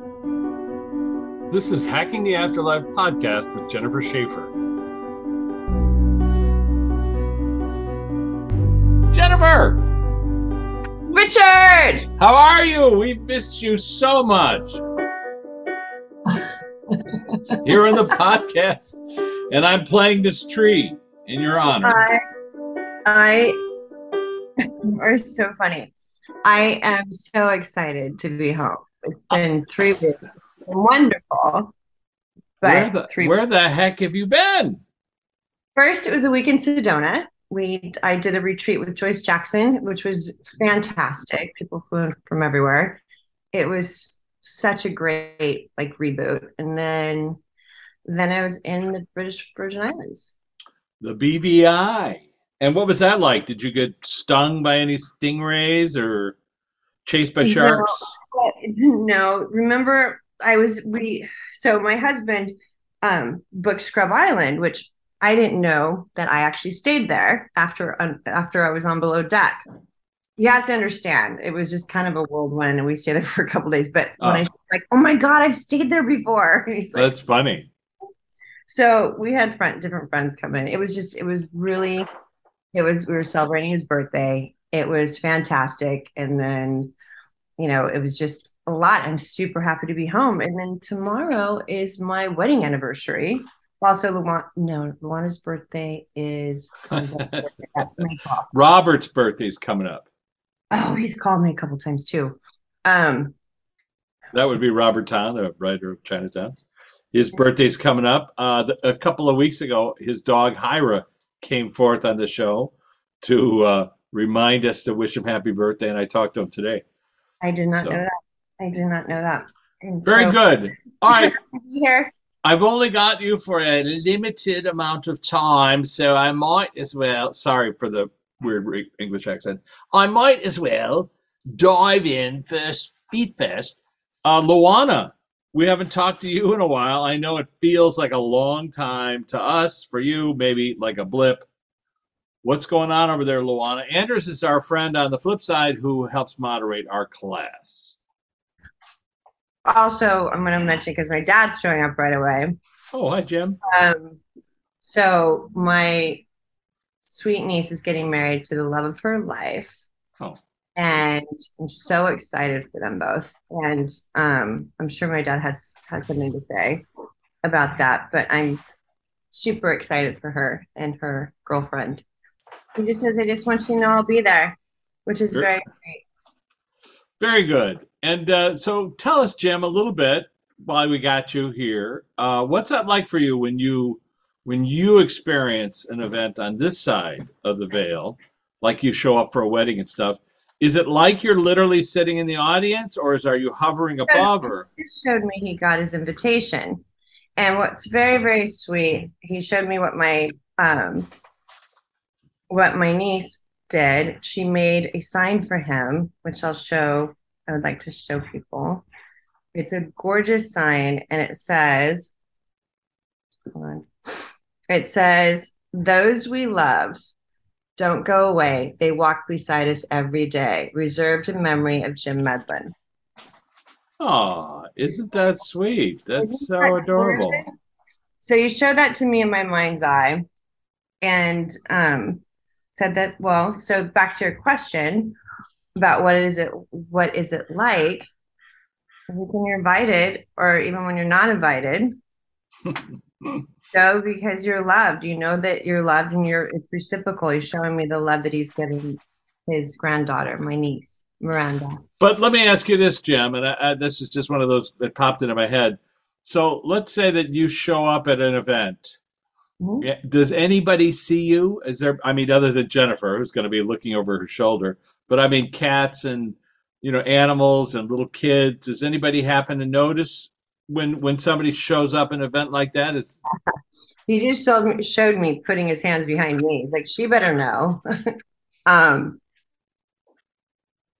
This is Hacking the Afterlife podcast with Jennifer Shaffer. Jennifer, Richard! how are you? We've missed you so much. Here on the podcast, and I'm playing this tree in your honor. I, I, you are so funny. I am so excited to be home. It's been three weeks. Wonderful. But where the, where the heck have you been? First, it was a week in Sedona. We I did a retreat with Joyce Jackson, which was fantastic. People flew from everywhere. It was such a great like reboot. And then then I was in the British Virgin Islands. The BVI. And what was that like? Did you get stung by any stingrays or chased by sharks? No, remember I was we so my husband um booked Scrub Island, which I didn't know that I actually stayed there after um, after I was on below deck. You have to understand, it was just kind of a whirlwind, and we stayed there for a couple days. But when I Oh. was like, oh my god, I've stayed there before. Like, That's funny. so we had friend, different friends come in. It was just, it was really, it was, we were celebrating his birthday. It was fantastic. And then, you know, it was just a lot. I'm super happy to be home. And then tomorrow is my wedding anniversary. Also, Luana, no, Luana's birthday is, that's May 12th. Robert's birthday's coming up. Oh, he's called me a couple times too. Um, That would be Robert Towne, the writer of Chinatown. His birthday's coming up. Uh, th- a couple of weeks ago, his dog Hyra came forth on the show to uh, remind us to wish him happy birthday, and I talked to him today. I did not So- know that. I did not know that. And Very so- good. All right. Here. I've only got you for a limited amount of time, so I might as well. Sorry for the weird re- English accent. I might as well dive in first, feet first. Uh, Luana, we haven't talked to you in a while. I know it feels like a long time to us. For you, maybe like a blip. What's going on over there, Luana? Anders is our friend on the flip side who helps moderate our class. also I'm going to mention because my dad's showing up right away. Oh, hi, Jim. Um, so my sweet niece is getting married to the love of her life, Oh, and I'm so excited for them both. And um, I'm sure my dad has has something to say about that, but I'm super excited for her and her girlfriend. He just says, "I just want you to know I'll be there," which is Sure. very sweet. Very good. And uh, so tell us, Jim, a little bit while we got you here. Uh, what's that like for you when you when you experience an event on this side of the veil, like you show up for a wedding and stuff? Is it like you're literally sitting in the audience, or is are you hovering above? Or just showed me he got his invitation. And what's very, very sweet, he showed me what my um what my niece did. She made a sign for him, which I'll show. I would like to show people. It's a gorgeous sign, and it says, hold on. It says, those we love don't go away. They walk beside us every day, reserved in memory of Jim Medlin. oh, isn't that sweet? That's Isn't so that adorable. gorgeous? So you showed that to me in my mind's eye and um, said that, well, so back to your question about what is it what is it like? When you're invited or even when you're not invited, go because you're loved. You know that you're loved and you're it's reciprocal. He's showing me the love that he's giving his granddaughter, my niece, Miranda. But let me ask you this, Jim, and I, I, this is just one of those that popped into my head. So let's say that you show up at an event. Mhm. Yeah, Does anybody see you? Is there? I mean, other than Jennifer, who's going to be looking over her shoulder, but I mean, cats and you know, animals and little kids. Does anybody happen to notice when when somebody shows up an event like that? Is He just showed me, showed me putting his hands behind me. He's like, she better know. um,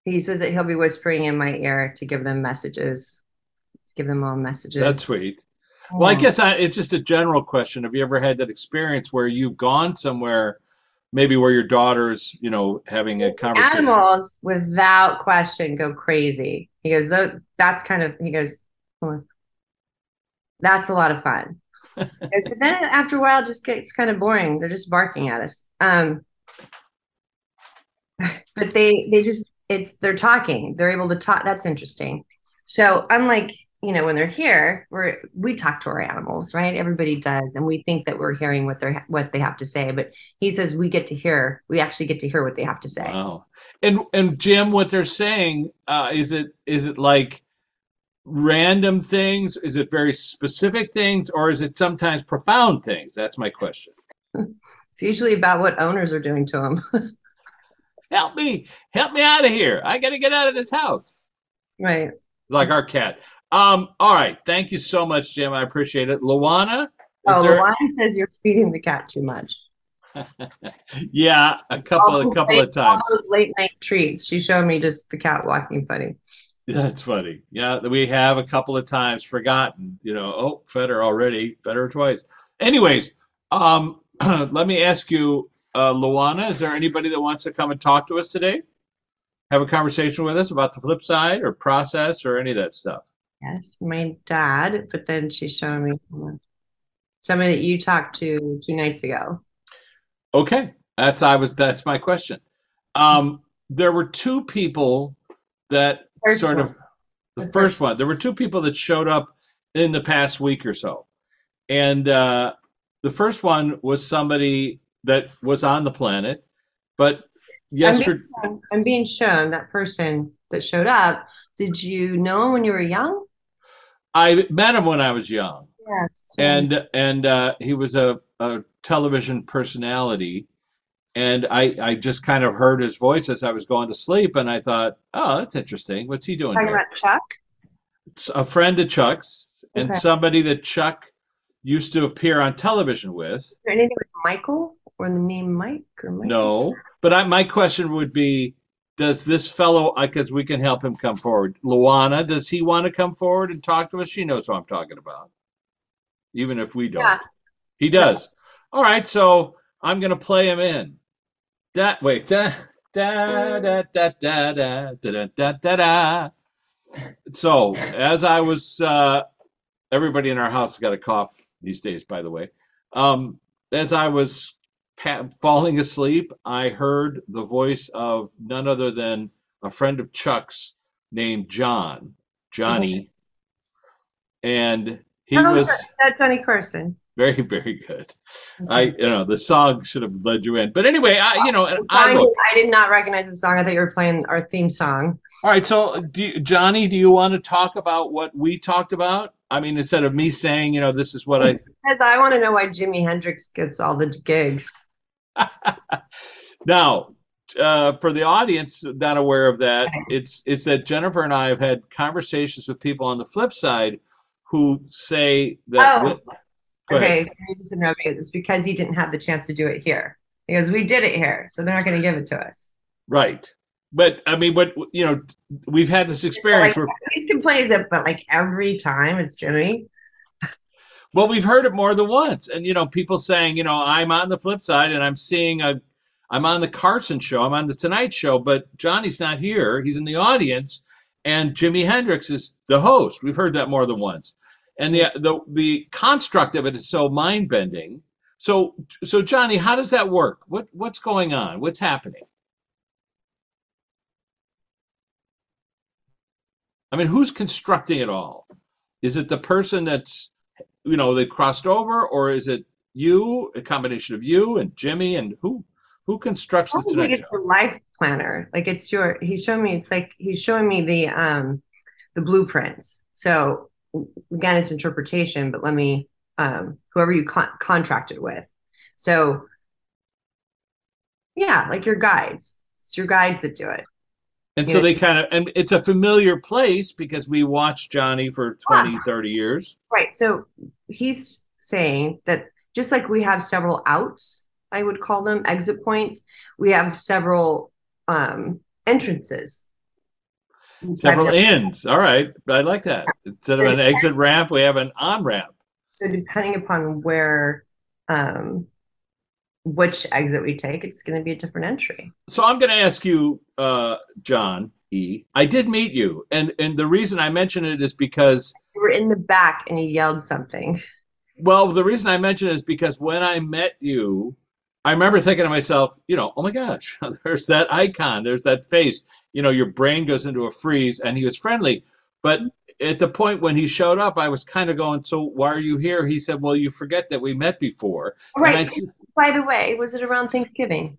he says that he'll be whispering in my ear to give them messages, to give them all messages. that's sweet. Well, I guess I, it's just a general question. Have you ever had that experience where you've gone somewhere, maybe where your daughter's, you know, having a conversation? animals, without question, go crazy. He goes, though, that's kind of. He goes, That's a lot of fun. Yes, but then after a while, it just gets kind of boring. They're just barking at us. Um, but they they just it's they're talking. They're able to talk. That's interesting. So unlike you know when they're here, we're we talk to our animals, right? Everybody does, and we think that we're hearing what they're what they have to say. But he says we get to hear. We actually get to hear what they have to say. Wow. And and Jim, what they're saying uh, is it is it like random things? Is it very specific things, or is it sometimes profound things? That's my question. It's usually about what owners are doing to them. Help me, help me out of here. I got to get out of this house. right. Like our cat. Um. All right. Thank you so much, Jim. I appreciate it. Luana. Oh, there- Luana says you're feeding the cat too much. yeah, a couple a couple late- of times. All those late night treats. She showed me just the cat walking funny. That's funny. Yeah, we have a couple of times forgotten. You know, oh, fed her already, fed her twice. Anyways, um, let me ask you, uh, Luana, is there anybody that wants to come and talk to us today? Have a conversation with us about the flip side or process or any of that stuff. Yes, my dad. But then she's showing me someone somebody that you talked to two nights ago. Okay, that's I was that's my question. Um, there were two people that First sort of one. the The first one. There were two people that showed up in the past week or so, and uh, the first one was somebody that was on the planet, but yesterday. I'm, I'm being shown that person that showed up. Did you know him when you were young? I met him when I was young, Yeah. and and uh, he was a, a television personality, and I I just kind of heard his voice as I was going to sleep, and I thought, oh, that's interesting. What's he doing talking here? about Chuck. It's a friend of Chuck's, and somebody that Chuck used to appear on television with. Is there anything with Michael or the name Mike or Mike? No, but I, my question would be, does this fellow, because we can help him come forward, Luana, does he want to come forward and talk to us? She knows who I'm talking about, even if we don't. Yeah. He does. All right, so I'm gonna play him in. That wait, da da da da da da da da da da. So as I was, uh, everybody in our house got a cough these days, by the way. Um, as I was falling asleep, I heard the voice of none other than a friend of Chuck's named John, Johnny, and he Oh, was That's Johnny Carson. very, very good. I, you know, the song should have led you in, but anyway, I, you know, The I look. I did not recognize the song. I thought you were playing our theme song. All right, so do you, Johnny, do you want to talk about what we talked about? I mean, instead of me saying, you know, this is what I Because I want to know why Jimi Hendrix gets all the gigs. now uh, for the audience not aware of that, it's it's that Jennifer and I have had conversations with people on the flip side who say that. Oh. Okay, let me just interrupt you. It's because he didn't have the chance to do it here. Because we did it here, so they're not going to give it to us. Right, but I mean, but you know, we've had this experience Like, where he's complaining it, but like every time it's Jimi. Well, we've heard it more than once, and you know, people saying, you know, I'm on the flip side, and I'm seeing a, I'm on the Carson show, I'm on the Tonight Show, but Johnny's not here; he's in the audience, and Jimi Hendrix is the host. We've heard that more than once, and the the the construct of it is so mind bending. So, so Johnny, how does that work? What what's going on? What's happening? I mean, who's constructing it all? Is it the person that's you know they crossed over or is it you a combination of you and Jimi and who who constructs the tonight think show it's your life planner. Like it's your. He's showing me. It's like he's showing me the um the blueprints. So again, it's interpretation. But let me um whoever you con- contracted with. So yeah, like your guides. It's your guides that do it. and so Yeah. they kind of and it's a familiar place because we watched johnny for 20 Yeah. 30 years Right. So he's saying that just like we have several outs, I would call them exit points, we have several um entrances. several ends. All right. I like that. Instead of an exit ramp we have an on ramp. So depending upon where um which exit we take, it's going to be a different entry. so i'm going to ask you uh john e. I did meet you and and the reason i mention it is because You were in the back and you yelled something. Well, the reason I mention is because when I met you, I remember thinking to myself, you know, oh my gosh, there's that icon, there's that face. You know, your brain goes into a freeze, and he was friendly. But at the point when he showed up, I was kind of going, so why are you here? He said, well, you forget that we met before. Right. And I, By the way, was it around Thanksgiving?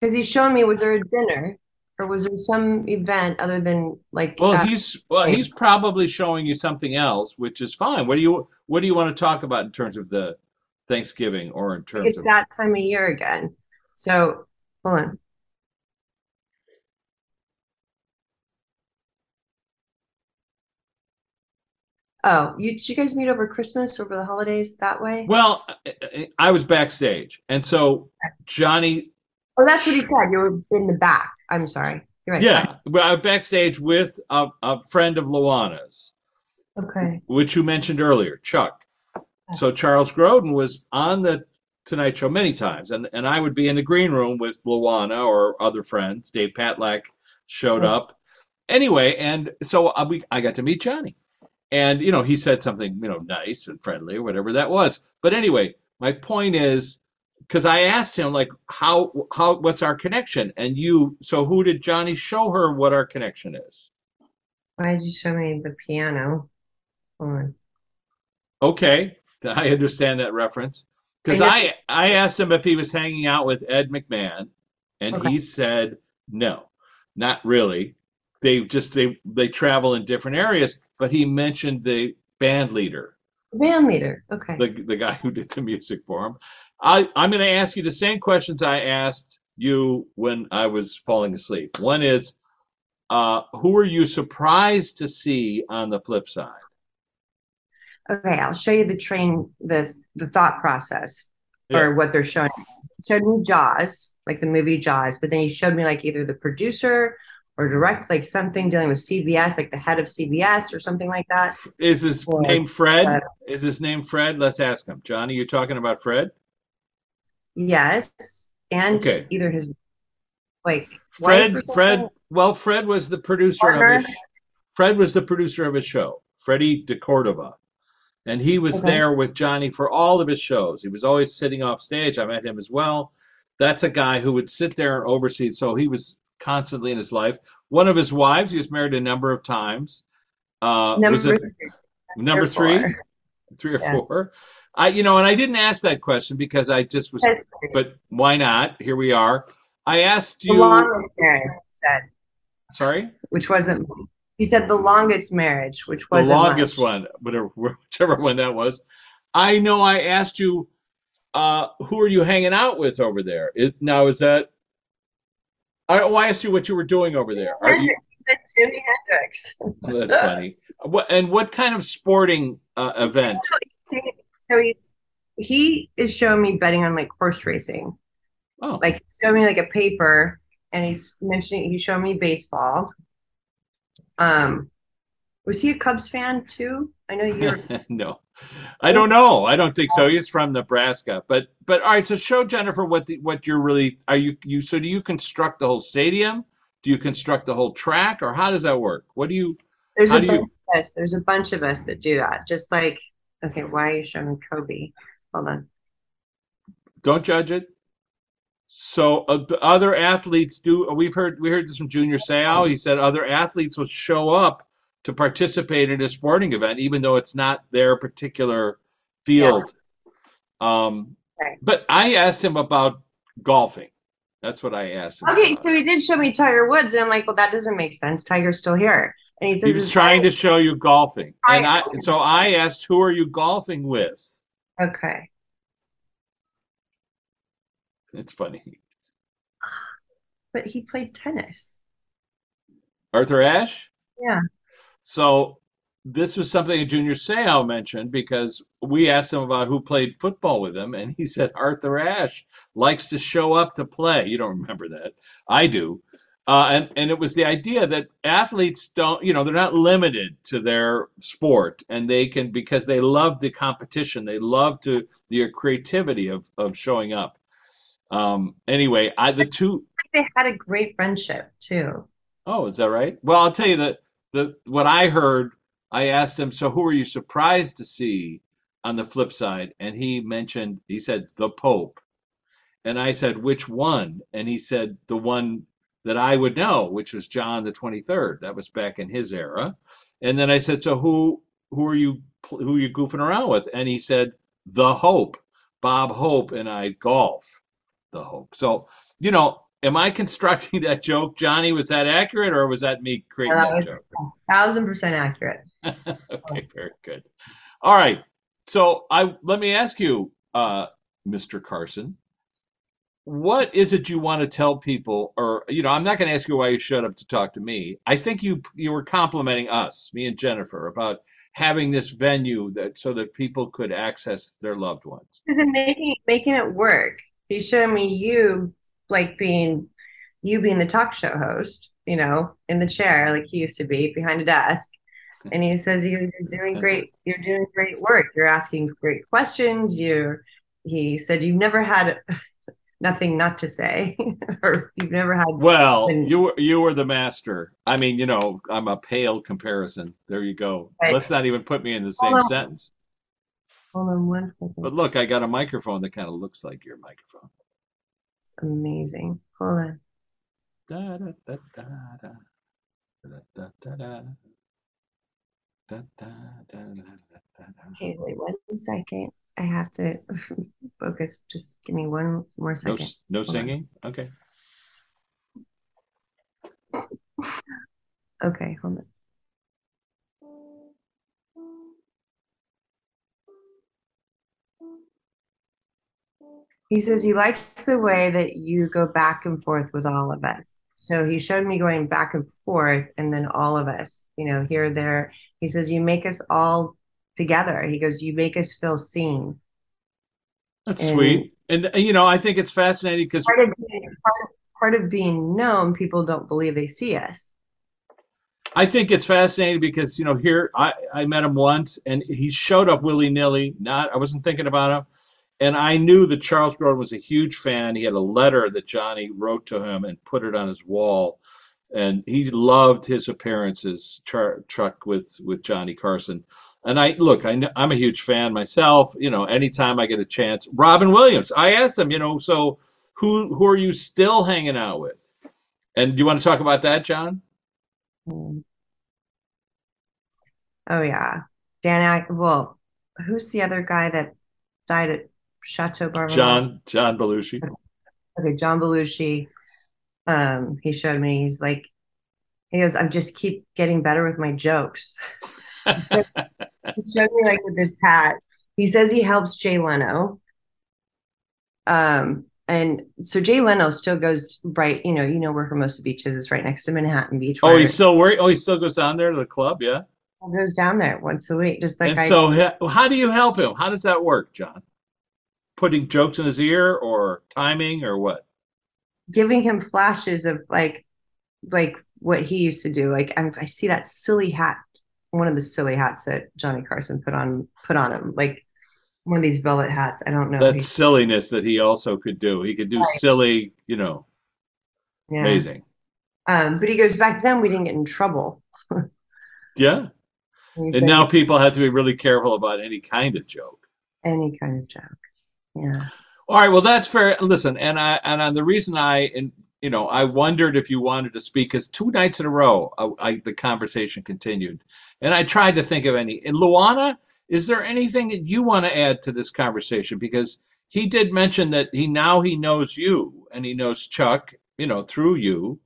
Because he's showing me, was there a dinner or was there some event other than like? well, he's well, he's probably showing you something else, which is fine. What do you what do you want to talk about in terms of the Thanksgiving or in terms it's of that time of year again. So hold on. Oh, you did you guys meet over Christmas, over the holidays that way? Well, I was backstage, and so Johnny Oh, that's what he said. You were in the back. I'm sorry. You're right. Yeah, well, I'm backstage with a, a friend of Luana's, Okay. which you mentioned earlier, Chuck. So Charles Grodin was on the Tonight Show many times, and, and I would be in the green room with Luana or other friends. Dave Patlack showed Oh. up. Anyway, and so I, we, I got to meet Johnny. And, you know, he said something, you know, nice and friendly or whatever that was. But anyway, my point is, because I asked him like how how what's our connection and you so who did Johnny show her what our connection is? Why did you show me the piano? Hold on. Okay, I understand that reference because And I I asked him if he was hanging out with Ed McMahon, and Okay. he said no, not really. They just they they travel in different areas, but he mentioned the band leader, Band leader. Okay. the the guy who did the music for him. I I'm going to ask you the same questions I asked you when I was falling asleep. One is, uh, who are you surprised to see on the flip side? Okay, I'll show you the train, the the thought process Yeah. or what they're showing. He showed me Jaws, like the movie Jaws, but then he showed me like either the producer or direct, like something dealing with CBS, like the head of CBS or something like that. Is his Or- name Fred? uh, Is his name Fred? Let's ask him. Johnny, you're talking about Fred? Yes, and Okay. either his like Fred. Fred. Well, Fred was the producer of his. Fred was the producer of his show, Freddie de Cordova, and he was Okay. there with Johnny for all of his shows. He was always sitting off stage. I met him as well. That's a guy who would sit there and oversee. So he was constantly in his life. One of his wives, he was married a number of times. Uh, Number was it three number three, four. three or Yeah. four? I, you know, and I didn't ask that question because I just was Yes. but why not? Here we are. I asked you. The longest marriage, said, Sorry, which wasn't. He said the longest marriage, which wasn't the longest much. one, whatever, whichever one that was. I know. I asked you, uh, who are you hanging out with over there? Is now is that? I, oh, I asked you what you were doing over there. Are you? He said Jimi Hendrix. oh, that's funny. What and what kind of sporting uh, event? So he's he is showing me betting on like horse racing. Oh, Like showing me like a paper and he's mentioning he's showing me baseball. Um was he a Cubs fan too? I know you're no, I don't know. I don't think so. He's from Nebraska, but but all right. So show Jennifer what the, what you're really are you you. So do you construct the whole stadium? Do you construct the whole track, or how does that work? What do you? there's a bunch you- of us. There's a bunch of us that do that. Just like okay, why are you showing Kobe? Hold on. Don't judge it. So uh, other athletes do. We've heard we heard this from Junior Seau. He said other athletes will show up to participate in a sporting event, even though it's not their particular field. Um, Right. But I asked him about golfing. That's what I asked him. Okay, about. so he did show me Tiger Woods, and I'm like, well, that doesn't make sense. Tiger's still here. And he says he was his trying to show you golfing, and I- so I asked, "Who are you golfing with?" Okay. It's funny. But he played tennis. Arthur Ashe. Yeah. So this was something Junior Seau mentioned because we asked him about who played football with him, and he said Arthur Ashe likes to show up to play. You don't remember that? I do. Uh, and and it was the idea that athletes don't, you know, they're not limited to their sport, and they can because they love the competition, they love to the creativity of of showing up. Um, anyway, I the two They had a great friendship too. Oh, is that right? Well, I'll tell you that the what I heard I asked him, so who are you surprised to see on the flip side? And he mentioned, he said, the Pope. And I said, which one? And he said, the one that I would know, which was John the 23rd. That was back in his era. And then I said, so who who are you who are you goofing around with? And he said, the Hope, Bob Hope, and I golf the Hope. So, you know, am I constructing that joke, Johnny? Was that accurate, or was that me creating that that was joke? thousand percent accurate. okay, very good. All right. So I let me ask you, uh, Mr. Carson, what is it you want to tell people? Or you know, I'm not going to ask you why you showed up to talk to me. I think you you were complimenting us, me and Jennifer, about having this venue that so that people could access their loved ones. Because making making it work. He showed me you like being you being the talk show host, you know, in the chair like he used to be behind a desk. And he says you're doing great. You're doing great work. You're asking great questions. You're. He said you've never had nothing not to say, or you've never had. Well, And- you were you were the master. I mean, you know, I'm a pale comparison. There you go. Right. Let's not even put me in the same Hold sentence. Hold on one second. But look, I got a microphone that kind of looks like your microphone. It's amazing. Hold on. Da, da, da, da, da. Da, da, da, da. Da, da, da, da, da, da, da. Okay, wait one second. I have to focus. Just give me one more second. s- no on. singing. Okay. Okay, hold on. He says he likes the way that you go back and forth with all of us. So he showed me going back and forth, and then all of us, you know, here, there. He says, You make us all together. He goes, You make us feel seen. That's And- sweet. And uh, you know, I think it's fascinating because Part of, being, part, part of being known, people don't believe they see us. I think it's fascinating because you know here I I met him once and he showed up willy nilly. Not I wasn't thinking about him, and I knew that Charles Grodin was a huge fan. He had a letter that Johnny wrote to him and put it on his wall, and he loved his appearances. Char, Chuck with with Johnny Carson, and I look I I'm a huge fan myself. You know, anytime I get a chance, Robin Williams. I asked him, you know, so who who are you still hanging out with? And do you want to talk about that, John? Mm. Oh yeah, Dan. Well, who's the other guy that died at Chateau Barnard? John John Belushi. Okay, John Belushi. Um, he showed me. He's like, he goes, "I'm just keep getting better with my jokes." He showed me like with this hat. He says he helps Jay Leno. Um, and so Jay Leno still goes right. You know, you know where Hermosa Beach is. It's right next to Manhattan Beach. Oh, he still working. Oh, he still goes down there to the club, yeah. he goes down there once a week, just like and I. so, how do you help him? How does that work, John? Putting jokes in his ear, or timing, or what? giving him flashes of like like what he used to do like I'm, i see that silly hat one of the silly hats that johnny carson put on put on him like one of these velvet hats i don't know That silliness that he also could do. He could do Right. silly, you know, yeah. amazing. um but he goes back then we didn't get in trouble Yeah. He And said now people have to be really careful about any kind of joke. any kind of joke yeah All right, well that's fair. Listen, and I and uh, the reason I and you know I wondered if you wanted to speak because two nights in a row I, I, the conversation continued, and I tried to think of any. And Luana, is there anything that you want to add to this conversation? Because he did mention that he now he knows you and he knows Chuck, you know, through you.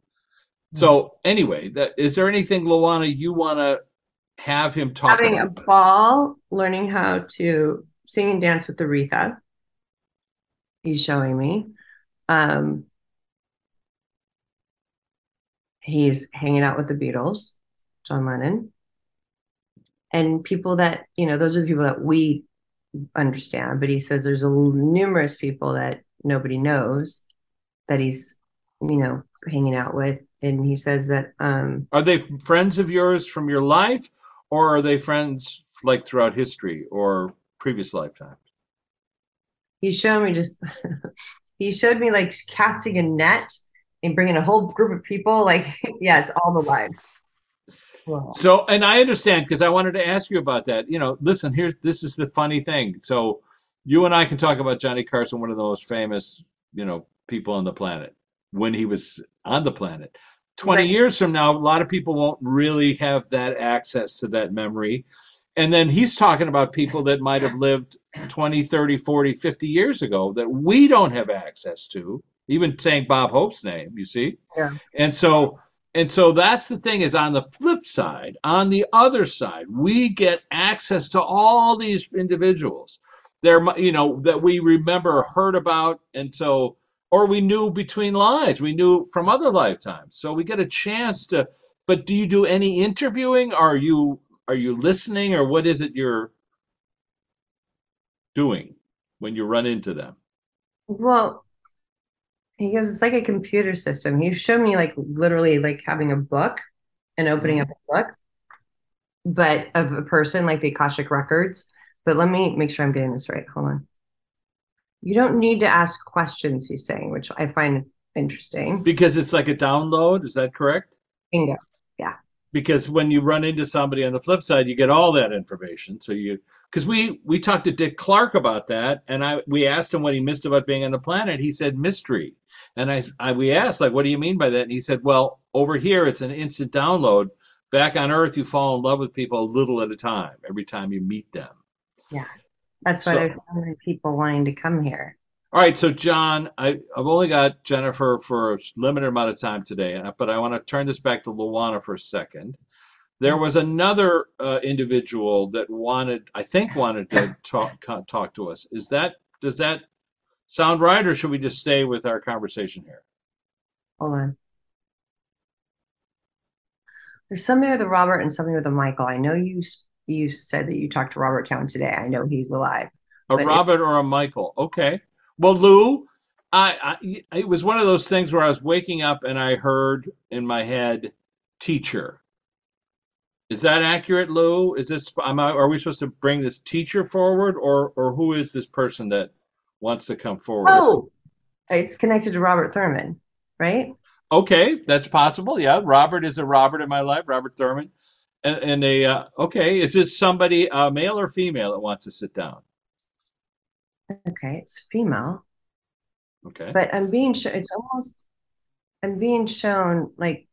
So anyway, that is there anything Luana you want to have him talk having a ball learning how to sing and dance with aretha he's showing me. Um he's hanging out with the beatles john lennon. And people that you know those are the people that we understand but he says there's a numerous people that nobody knows that he's you know hanging out with. And he says that um Are they friends of yours from your life, or are they friends like throughout history or previous lifetime? He showed me just he showed me like casting a net and bringing a whole group of people like yes all the live So, and I understand because I wanted to ask you about that. You know, listen, here's this is the funny thing. So, you and I can talk about Johnny Carson, one of the most famous, you know, people on the planet when he was on the planet. 20 Right. years from now, a lot of people won't really have that access to that memory. And then he's talking about people that might have lived 20, 30, 40, 50 years ago that we don't have access to, even saying Bob Hope's name, you see? Yeah. And so, and so that's the thing is on the flip side, on the other side, we get access to all these individuals. There, you know, that we remember, heard about, and so, or we knew between lives, we knew from other lifetimes. So we get a chance to. But do you do any interviewing? Are you are you listening, or what is it you're doing when you run into them? well, he goes, it's like a computer system. He showed me like literally like having a book and opening up mm-hmm. a book, but of a person like the Akashic records. But let me make sure I'm getting this right. Hold on. You don't need to ask questions, he's saying, which I find interesting. Because it's like a download. Is that correct? Bingo. Because when you run into somebody on the flip side you get all that information. So you because we we talked to dick clark about that and i we asked him what he missed about being on the planet. He said mystery. And I, I we asked like what do you mean by that? And he said well over here it's an instant download. Back on earth you fall in love with people a little at a time every time you meet them. Yeah, That's why So- there's so many people wanting to come here. All right so john I, i've only got jennifer for a limited amount of time today but i want to turn this back to luana for a second there was another uh, individual that wanted i think wanted to talk talk to us is that does that sound right or should we just stay with our conversation here Hold on. There's something with a Robert and something with a Michael. I know you you said that you talked to Robert Towne today. I know he's alive. a But it- robert or a michael okay well lou I, I it was one of those things where i was waking up and i heard in my head teacher. Is that accurate lou? Is this am I, are we supposed to bring this teacher forward or or who is this person that wants to come forward? Oh, it's connected to Robert Thurman, right? okay that's possible yeah. Robert is a robert in my life robert thurman. And, and a uh, okay is this somebody uh, male or female that wants to sit down Okay, it's female, okay but I'm being shown. It's almost. I'm being shown like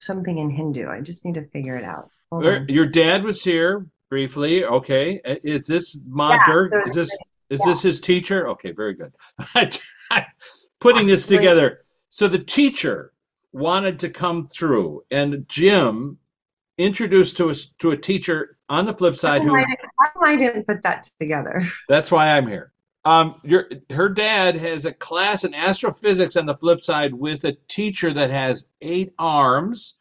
something in Hindu. I just need to figure it out. Hold Your-. Dad was here briefly. Okay. Uh, Is this Ma Yeah, Dirk? so Is this is yeah. this his teacher? Okay, very good. Putting this together. So the teacher wanted to come through, and Jim introduced to us to a teacher on the flip side who I didn't- I didn't put that together? that's why I'm here. Um, your her dad has a class in astrophysics on the flip side with a teacher that has eight arms.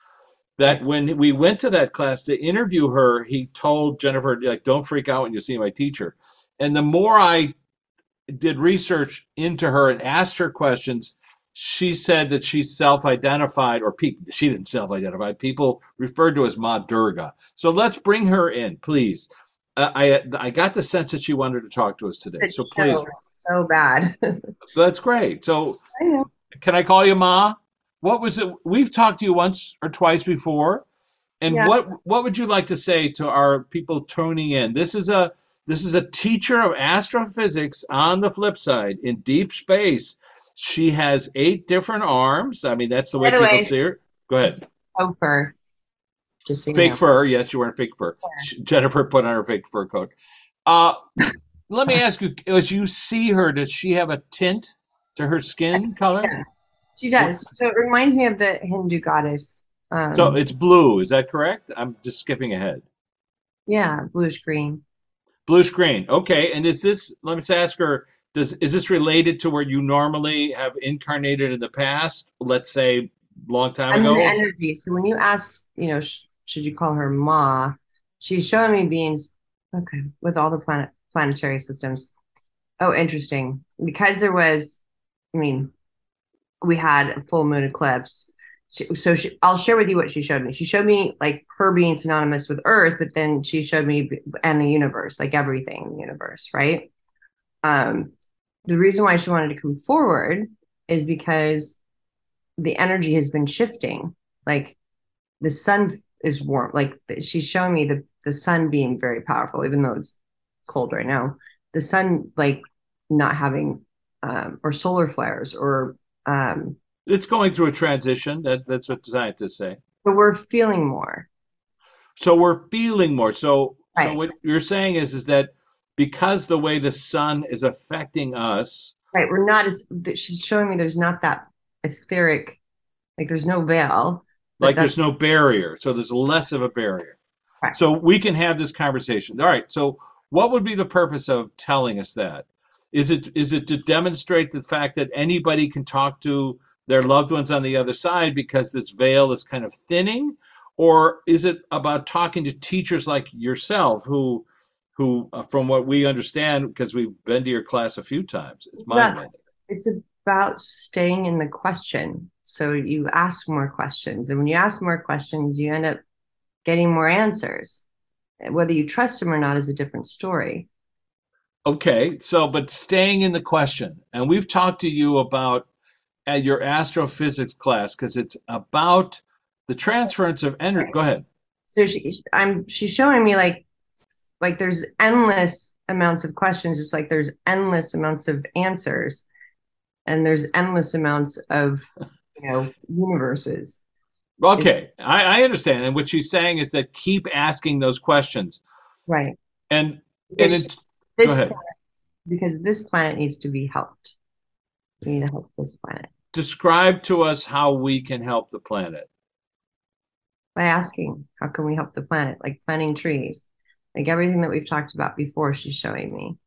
That when we went to that class to interview her, he told Jennifer, like, don't freak out when you see my teacher. And the more I did research into her and asked her questions, she said that she self-identified, or people she didn't self-identify. People referred to as Ma Durga. So let's bring her in, please. Uh, I I got the sense that she wanted to talk to us today. So please, so, so bad. that's great. So I can I call you Ma? What was it? We've talked to you once or twice before, and Yeah. what what would you like to say to our people tuning in? This is a this is a teacher of astrophysics on the flip side in deep space. She has eight different arms. I mean, that's the way the people way- see her. Go ahead. Oh, fur. Just so Fake know. fur. Yes, you're wearing fake fur. Sh- Jennifer put on her fake fur coat. Uh, let me ask you: As you see her, does she have a tint to her skin color? Yes, she does. So it reminds me of the Hindu goddess. Um, So it's blue. Is that correct? I'm just skipping ahead. yeah, bluish green. Bluish green. Okay. And is this? Let me just ask her. Does is this related to where you normally have incarnated in the past? Let's say long time I'm ago. energy. So when you asked, you know, sh- should you call her Ma? She's showing me beings. Okay, with all the planet planetary systems. Oh, interesting. Because there was, I mean, we had a full moon eclipse. She, so she, I'll share with you what she showed me. She showed me like her being synonymous with Earth, but then she showed me and the universe, like everything in the universe, right? Um, the reason why she wanted to come forward is because the energy has been shifting. Like the sun is warm. Like she's showing me the the sun being very powerful, even though it's cold right now. The sun like not having um, or solar flares or um, it's going through a transition. That that's what scientists say. But we're feeling more. So we're feeling more. So Right. so what you're saying is is that because the way the sun is affecting us, Right. We're not as she's showing me there's not that etheric, like there's no veil. like there's no barrier. So there's less of a barrier. Right. So we can have this conversation. All right. So what would be the purpose of telling us that? Is it is it to demonstrate the fact that anybody can talk to their loved ones on the other side because this veil is kind of thinning? Or is it about talking to teachers like yourself who who uh, from what we understand because we've been to your class a few times it's mind Yes. It's about staying in the question. So you ask more questions. And when you ask more questions, you end up getting more answers. Whether you trust them or not is a different story. Okay, so but staying in the question, and we've talked to you about at your astrophysics class because it's about the transference of energy. Go ahead. So she I'm she's showing me like like there's endless amounts of questions, just like there's endless amounts of answers. And there's endless amounts of you know universes. Okay, I, I understand, and what she's saying is that keep asking those questions, Right. and and Because it, this planet, because this planet needs to be helped. We need to help this planet describe to us how we can help the planet. by asking, how can we help the planet? Like planting trees, like everything that we've talked about before. She's showing me.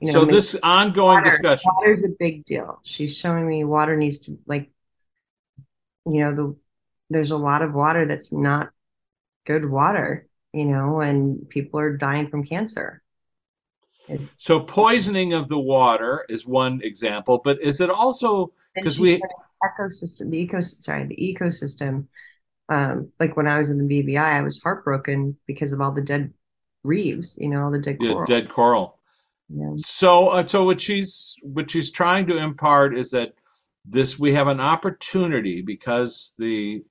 You know, so this ongoing water, discussion. water's a big deal. She's showing me water needs to like, you know, the there's a lot of water that's not good water, you know, and people are dying from cancer. It's, So poisoning of the water is one example, but is it also because we- ecosystem, the ecosystem, sorry, the ecosystem. Um, like when I was in the BVI, I was heartbroken because of all the dead reefs, you know, all the dead yeah, coral. dead coral? know. So, uh, so what she's what she's trying to impart is that this we have an opportunity because the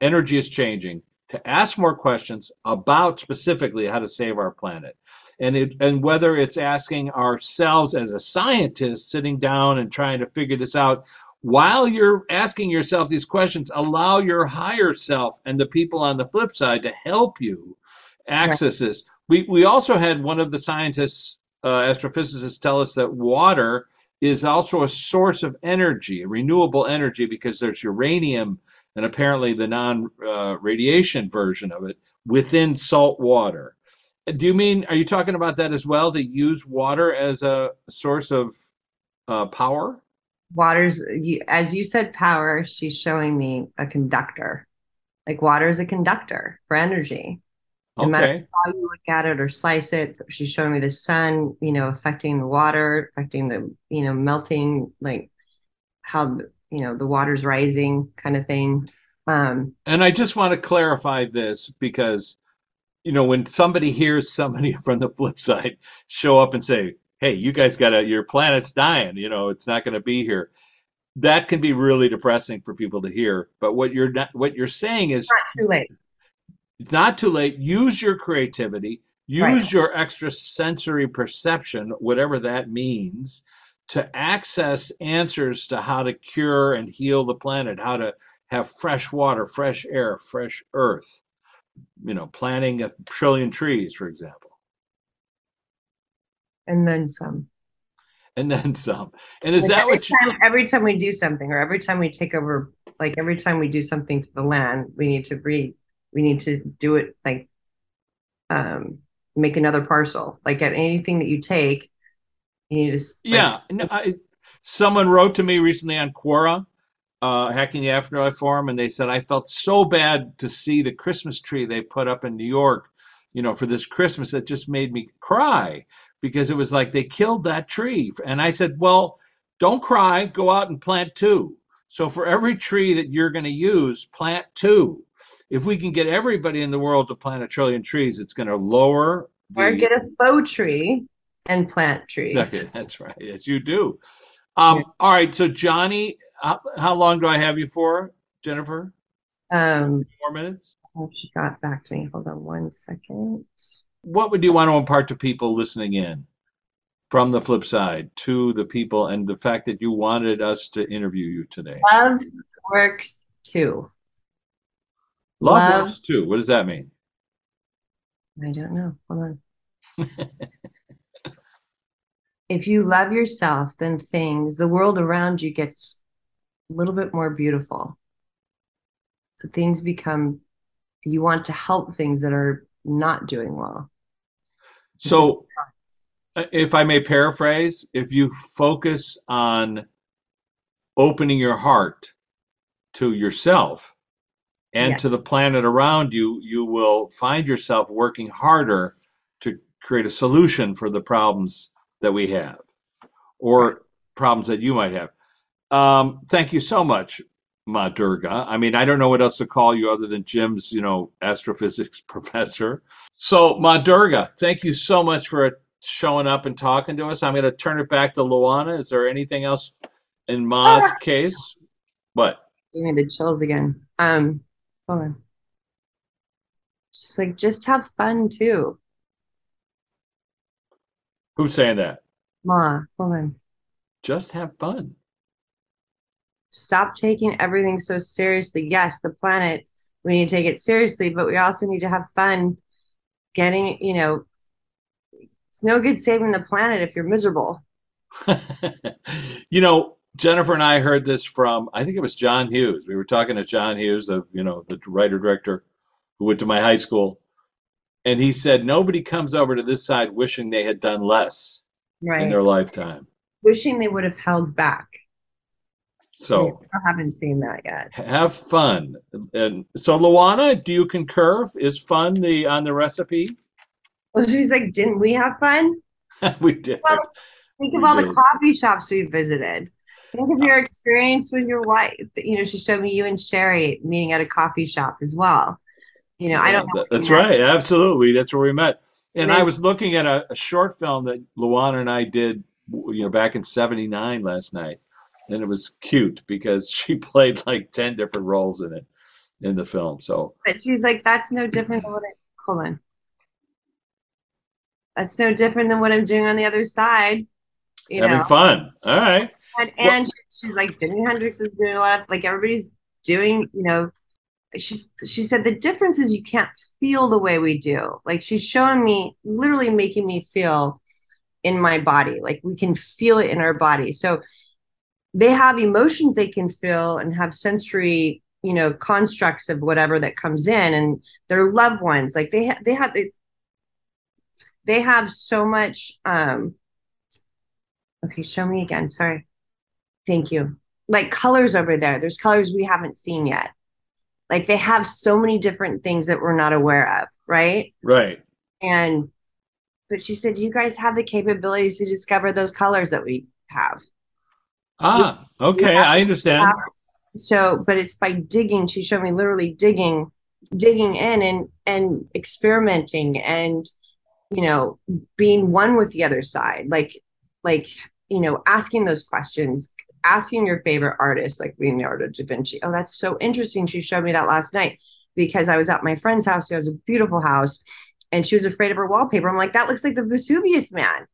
energy is changing to ask more questions about specifically how to save our planet, and it and whether it's asking ourselves as a scientist sitting down and trying to figure this out. While you're asking yourself these questions, allow your higher self and the people on the flip side to help you access this. We we also had one of the scientists uh, astrophysicists tell us that water is also a source of energy, renewable energy, because there's uranium and apparently the non uh, radiation version of it within salt water. Do you mean, are you talking about that as well, to use water as a source of uh, power? Water's, as you said, power, she's showing me a conductor. Like water is a conductor for energy. No matter how you look at it or slice it, she's showing me the sun, you know, affecting the water, affecting the, you know, melting, like how, you know, the water's rising kind of thing. Um, And I just want to clarify this because, you know, when somebody hears somebody from the flip side show up and say, "Hey, you guys got to your planet's dying," you know, it's not going to be here. That can be really depressing for people to hear. But what you're not, what you're saying is not too late. It's not too late. Use your creativity, use Right. your extrasensory perception, whatever that means, to access answers to how to cure and heal the planet, how to have fresh water, fresh air, fresh earth. You know, planting a trillion trees, for example, And then some. and then some. And is Like that what you? time, every time we do something, or every time we take over, like every time we do something to the land, we need to re, we need to do it like, um, make another parcel. Like at anything that you take, you need to. s- like, Yeah, no, I, someone wrote to me recently on Quora, uh, hacking the afterlife forum, and they said I felt so bad to see the Christmas tree they put up in New York, you know, for this Christmas. It just made me cry because it was like they killed that tree. And I said, well, don't cry. Go out and plant two. So for every tree that you're going to use, plant two. If we can get everybody in the world to plant a trillion trees, it's going to lower the. Or get a faux tree and plant trees. Okay, that's right. Yes, you do. Um, Yeah. All right. So, Johnny, how, how long do I have you for, Jennifer? Um, Four minutes? Oh, she got back to me. Hold on one second. What would you want to impart to people listening in from the flip side to the people and the fact that you wanted us to interview you today? Love works too. Love, Love- works too. What does that mean? I don't know. Hold on. if you love yourself, then things, the world around you gets a little bit more beautiful. So things become, you want to help things that are not doing well. So, uh, if I may paraphrase, if you focus on opening your heart to yourself and Yeah. to the planet around you, you will find yourself working harder to create a solution for the problems that we have or problems that you might have. Um, thank you so much, Ma Durga. I mean, I don't know what else to call you other than Jim's, you know, astrophysics professor. So, Ma Durga, thank you so much for showing up and talking to us. I'm going to turn it back to Luana. Is there anything else in Ma's case? What? Give me the chills again. Um, hold on. She's like, just have fun too. Who's saying that? Ma, hold on. Just have fun. Stop taking everything so seriously. Yes, the planet, we need to take it seriously, but we also need to have fun getting, you know, it's no good saving the planet if you're miserable. you know, Jennifer and I heard this from, I think it was John Hughes. We were talking to John Hughes, the, you know, the writer director who went to my high school. And he said, nobody comes over to this side wishing they had done less right. in their lifetime. Wishing they would have held back. So I haven't seen that yet. have fun. And so, Luana, do you concur? Is fun the on the recipe? Well, she's like, didn't we have fun? we did. Well, Think of We all the coffee shops we visited. Think of your experience with your wife. You know, she showed me you and Sherry meeting at a coffee shop as well. You know, I don't know. That's right. Absolutely. That's where we met. And And I was looking at a, a short film that Luana and I did, you know, back in '79 last night, and it was cute because she played like ten different roles in it in the film. So But she's like, that's no different than what I, hold on. That's no different than what I'm doing on the other side. You having know, fun. All right. And, and she- she's like, Jimi Hendrix is doing a lot of like everybody's doing, you know, she's she said the difference is you can't feel the way we do. Like she's showing me, literally making me feel in my body. Like we can feel it in our body. So they have emotions they can feel and have sensory, you know, constructs of whatever that comes in, and their loved ones. Like they ha- they have they, they have so much. um Okay, show me again. Sorry. Thank you. Like colors over there. There's colors we haven't seen yet. Like they have so many different things that we're not aware of, right? Right. And but she said Do you guys have the capabilities to discover those colors that we have. Ah. Okay. I understand. So, but it's by digging. She showed me literally digging, digging in and and experimenting and you know being one with the other side. Like like you know asking those questions, asking your favorite artist like Leonardo da Vinci. Oh, that's so interesting. She showed me that last night because I was at my friend's house who has a beautiful house, and she was afraid of her wallpaper. I'm like, that looks like the Vesuvius man.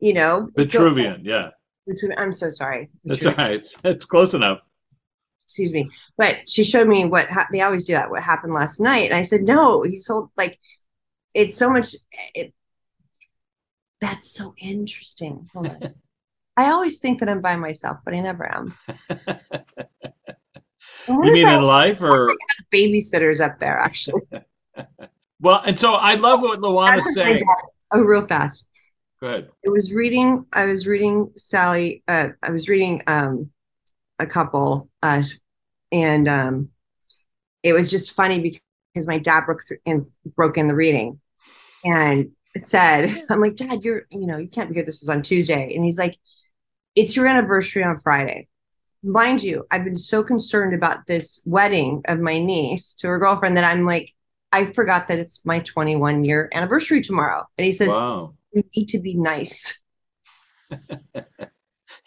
You know, Vitruvian. Yeah. I'm so sorry. That's all right. That's close enough. excuse me but she showed me what ha- they always do that what happened last night and i said no he sold like it's so much it, that's so interesting Hold on. i always think that i'm by myself but i never am You mean in life or? babysitters up there actually Well, and so I love what Luana's saying. oh real fast Go ahead. I was reading I was reading Sally uh I was reading um a couple uh and um it was just funny because my dad broke through and broke in the reading and it said I'm like dad you're you know you can't be here this was on Tuesday and he's like it's your anniversary on Friday mind you I've been so concerned about this wedding of my niece to her girlfriend that I'm like I forgot that it's my 21 year anniversary tomorrow and he says Wow. you need to be nice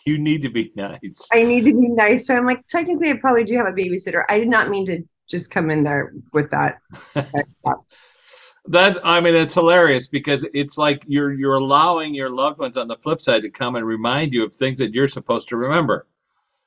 You need to be nice. I need to be nice. So I'm like, technically, I probably do have a babysitter. I did not mean to just come in there with that. that I mean, it's hilarious because it's like you're you're allowing your loved ones on the flip side to come and remind you of things that you're supposed to remember,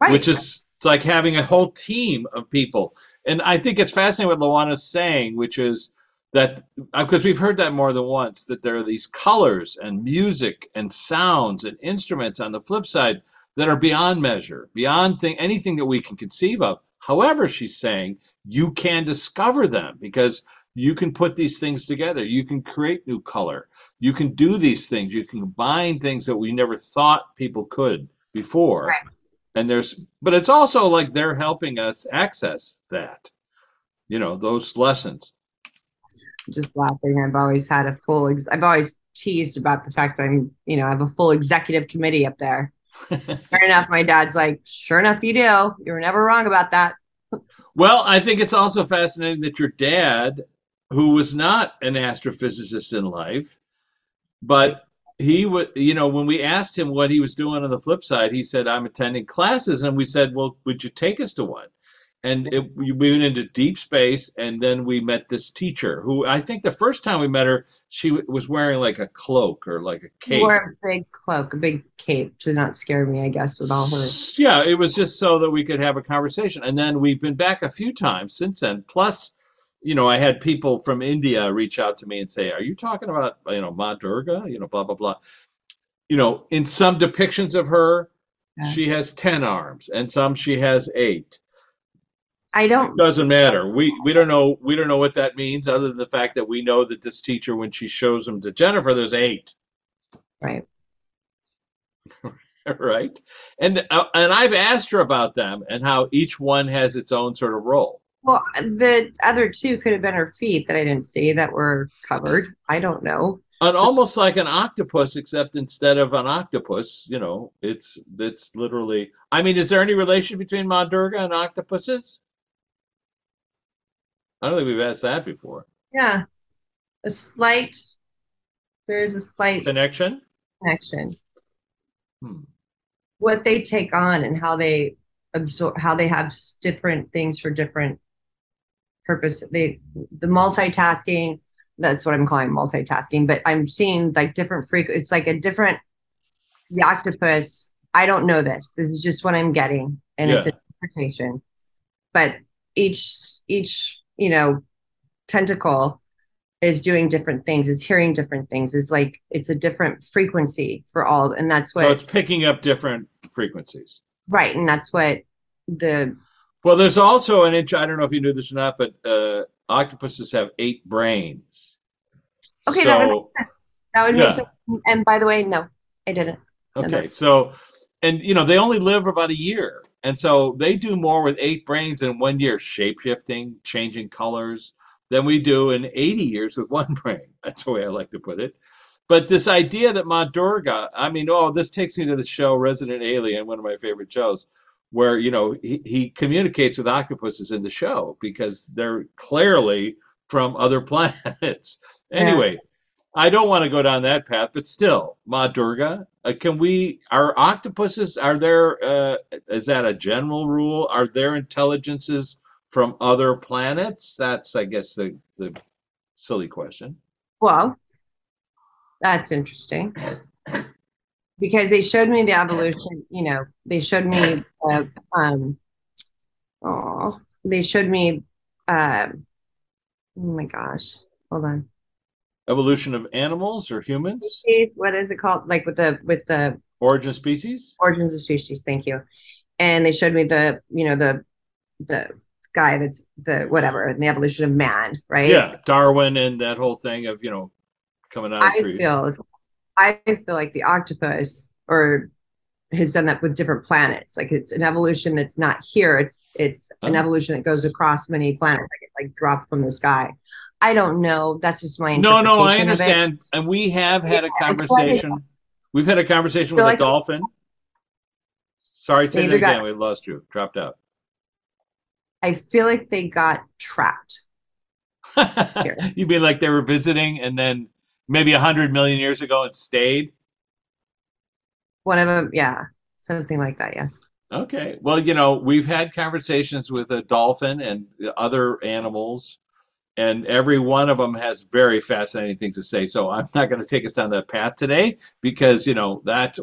Right. which is it's like having a whole team of people. And I think it's fascinating what Luana's saying, which is that uh, because we've heard that more than once that there are these colors and music and sounds and instruments on the flip side that are beyond measure, beyond thing anything that we can conceive of. However, she's saying you can discover them because you can put these things together. You can create new color. You can do these things. You can combine things that we never thought people could before. Right. And there's, but it's also like they're helping us access that, you know, those lessons. just laughing. I've always had a full. Ex- I've always teased about the fact I'm, you know, I have a full executive committee up there. Sure enough, my dad's like, sure enough, you do. You were never wrong about that. Well, I think it's also fascinating that your dad, who was not an astrophysicist in life, but he would, you know, when we asked him what he was doing on the flip side, he said, I'm attending classes. And we said, Well, would you take us to one? And it, we went into deep space, and then we met this teacher who I think the first time we met her, she w- was wearing like a cloak or like a cape. wore a big cloak, a big cape to not scare me, I guess, with all her. Yeah, it was just so that we could have a conversation. And then we've been back a few times since then. Plus, you know, I had people from India reach out to me and say, Are you talking about, you know, Ma Durga? You know, blah, blah, blah. You know, in some depictions of her, Yeah. she has 10 arms, and some she has eight. I don't. Doesn't matter. We we don't know we don't know what that means, other than the fact that we know that this teacher, when she shows them to Jennifer, there's eight. Right. right? And uh, and I've asked her about them and how each one has its own sort of role. Well, the other two could have been her feet that I didn't see that were covered. I don't know. And So- almost like an octopus, except instead of an octopus, you know, it's it's literally. I mean, is there any relation between Ma Durga and octopuses? I don't think we've asked that before. Yeah. A slight, there is a slight Connection? connection. Hmm. What they take on and how they absorb, how they have different things for different purpose. They, the multitasking, that's what I'm calling multitasking, but I'm seeing like different freak. It's like a different, the octopus. I don't know this. This is just what I'm getting, and it's Yeah. an interpretation. But each, each, you know, tentacle is doing different things, is hearing different things, is like it's a different frequency for all, and that's what So it's picking up different frequencies. right, and that's what the Well, there's also an inch. I don't know if you knew this or not, but uh, octopuses have eight brains. Okay, that would so that's, that would Yeah. make sense. And by the way, no, I didn't. Okay, so and you know they only live about a year, and so they do more with eight brains in one year, shape shifting, changing colors, than we do in 80 years with one brain. That's the way I like to put it. But this idea that Ma Durga, I mean, oh, this takes me to the show Resident Alien, one of my favorite shows, where you know he, he communicates with octopuses in the show because they're clearly from other planets. Anyway, I don't want to go down that path, but still, Ma Durga, uh, can we? Are octopuses? Are there? Uh, is that a general rule? Are there intelligences from other planets? That's, I guess, the the silly question. Well, that's interesting because they showed me the evolution. You know, they showed me. Uh, um, oh, they showed me. Um, oh my gosh! Hold on. Evolution of animals or humans? What is it called? Like with the with the Origin of species? origins of species. Thank you. And they showed me the you know the the guy that's the whatever and the evolution of man, right? Yeah, Darwin and that whole thing of you know coming out of I trees. feel I feel like the octopus or has done that with different planets. Like it's an evolution that's not here. It's it's oh. an Oh. evolution that goes across many planets, like it like dropped from the sky. I don't know. That's just my No, no, I interpretation of it. understand. And we have had a Yeah, like- conversation. We've had a conversation with Feel a dolphin. Sorry, say that either got- again. We lost you. Dropped out. I feel like they got trapped. Here. you mean like they were visiting and then maybe a hundred million years ago and stayed? One of them, yeah, something like that. Yes. Okay. Well, you know, we've had conversations with a dolphin and other animals, and every one of them has very fascinating things to say. So I'm not going to take us down that path today because you know that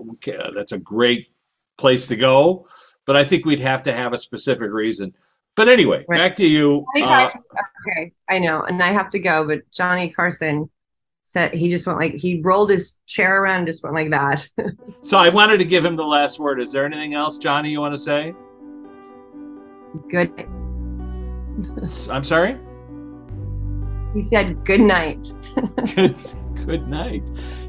that's a great place to go. But I think we'd have to have a specific reason. But anyway, Right. back to you. Uh, okay, I know, and I have to go, but Johnny Carson said he just went like he rolled his chair around, and just went like that. so I wanted to give him the last word. Is there anything else, Johnny, you want to say? Good. I'm sorry. He said good night. good good night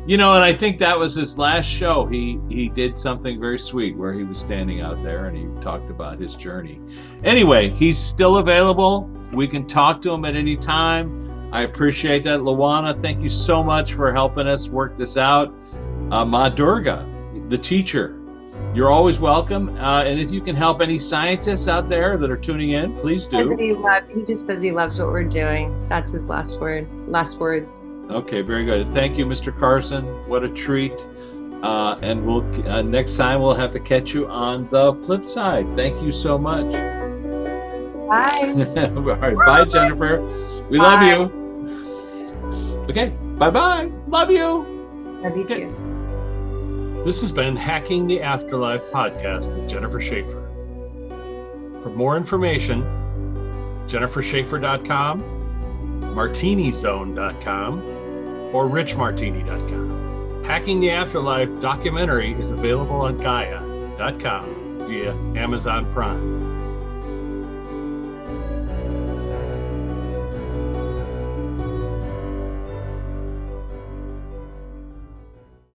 you know and i think that was his last show he he did something very sweet where he was standing out there and he talked about his journey anyway he's still available we can talk to him at any time i appreciate that luana thank you so much for helping us work this out uh, ma durga the teacher you're always welcome uh, and if you can help any scientists out there that are tuning in please do he, he just says he loves what we're doing. That's his last word. Last words. Okay, very good. Thank you, Mr. Carson. What a treat. Uh, and we'll uh, next time we'll have to catch you on the flip side. Thank you so much. Bye. All right, bye, Jennifer. We love you. Okay, bye bye. Love you. Love you Okay. too. This has been Hacking the Afterlife podcast with Jennifer Shaffer. For more information, jennifershaffer.com, martinizone.com, or richmartini.com. Hacking the Afterlife documentary is available on Gaia.com via Amazon Prime.